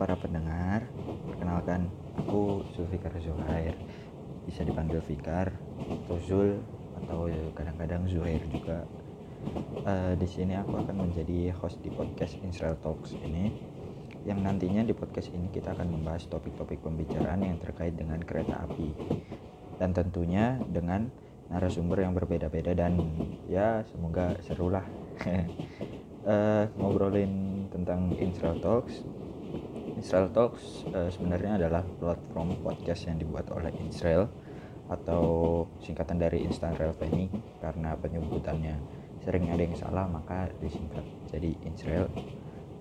para pendengar, perkenalkan aku Zulfikar Zuhair. Bisa dipanggil Fikar atau Zul atau kadang-kadang Zuhair juga. Uh, di sini aku akan menjadi host di podcast Israel Talks ini yang nantinya di podcast ini kita akan membahas topik-topik pembicaraan yang terkait dengan kereta api dan tentunya dengan narasumber yang berbeda-beda dan ya semoga seru lah uh, ngobrolin tentang Israel Talks Israel Talks uh, sebenarnya adalah platform podcast yang dibuat oleh Israel atau singkatan dari Instant Revenue karena penyebutannya sering ada yang salah maka disingkat jadi Israel.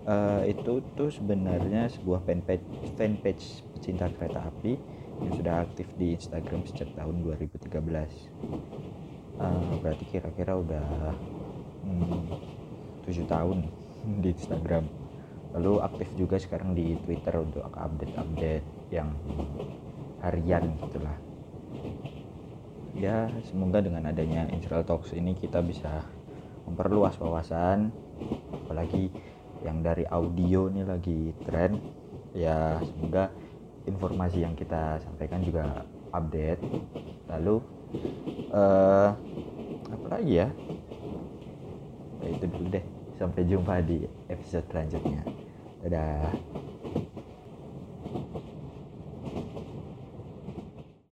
Uh, itu tuh sebenarnya sebuah fanpage fanpage pecinta kereta api yang sudah aktif di Instagram sejak tahun 2013 uh, eh, berarti kira-kira udah hmm, tujuh hmm, tahun di Instagram lalu aktif juga sekarang di Twitter untuk update-update yang harian gitulah. Ya semoga dengan adanya Israel Talks ini kita bisa memperluas wawasan apalagi yang dari audio ini lagi tren. Ya semoga informasi yang kita sampaikan juga update. Lalu uh, apa lagi ya? ya itu dulu deh sampai jumpa di episode selanjutnya. Dadah